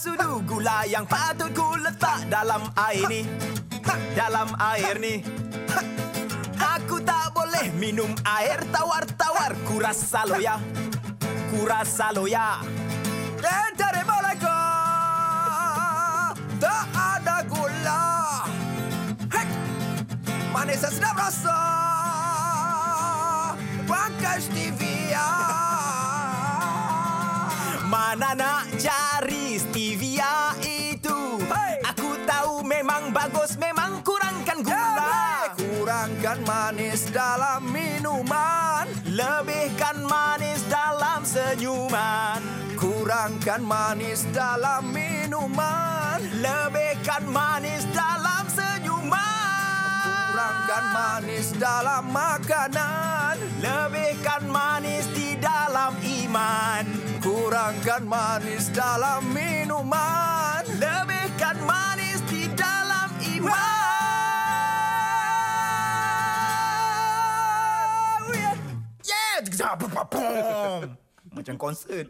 sudu gula yang patut ku letak dalam air ni. Dalam air ni. Aku tak boleh minum air tawar-tawar. Ku rasa loya. Ku rasa loya. Dan dari Malaka Tak ada gula. Hek Manis dan sedap rasa. Pakai stevia. Mana nak cari stevia bagus Memang kurangkan gula. Jangan kurangkan manis dalam minuman. Lebihkan manis dalam senyuman. Kurangkan manis dalam minuman. Lebihkan manis dalam senyuman. Kurangkan manis dalam makanan. Lebihkan manis di dalam iman. Kurangkan manis dalam minuman. Lebihkan Macam konsert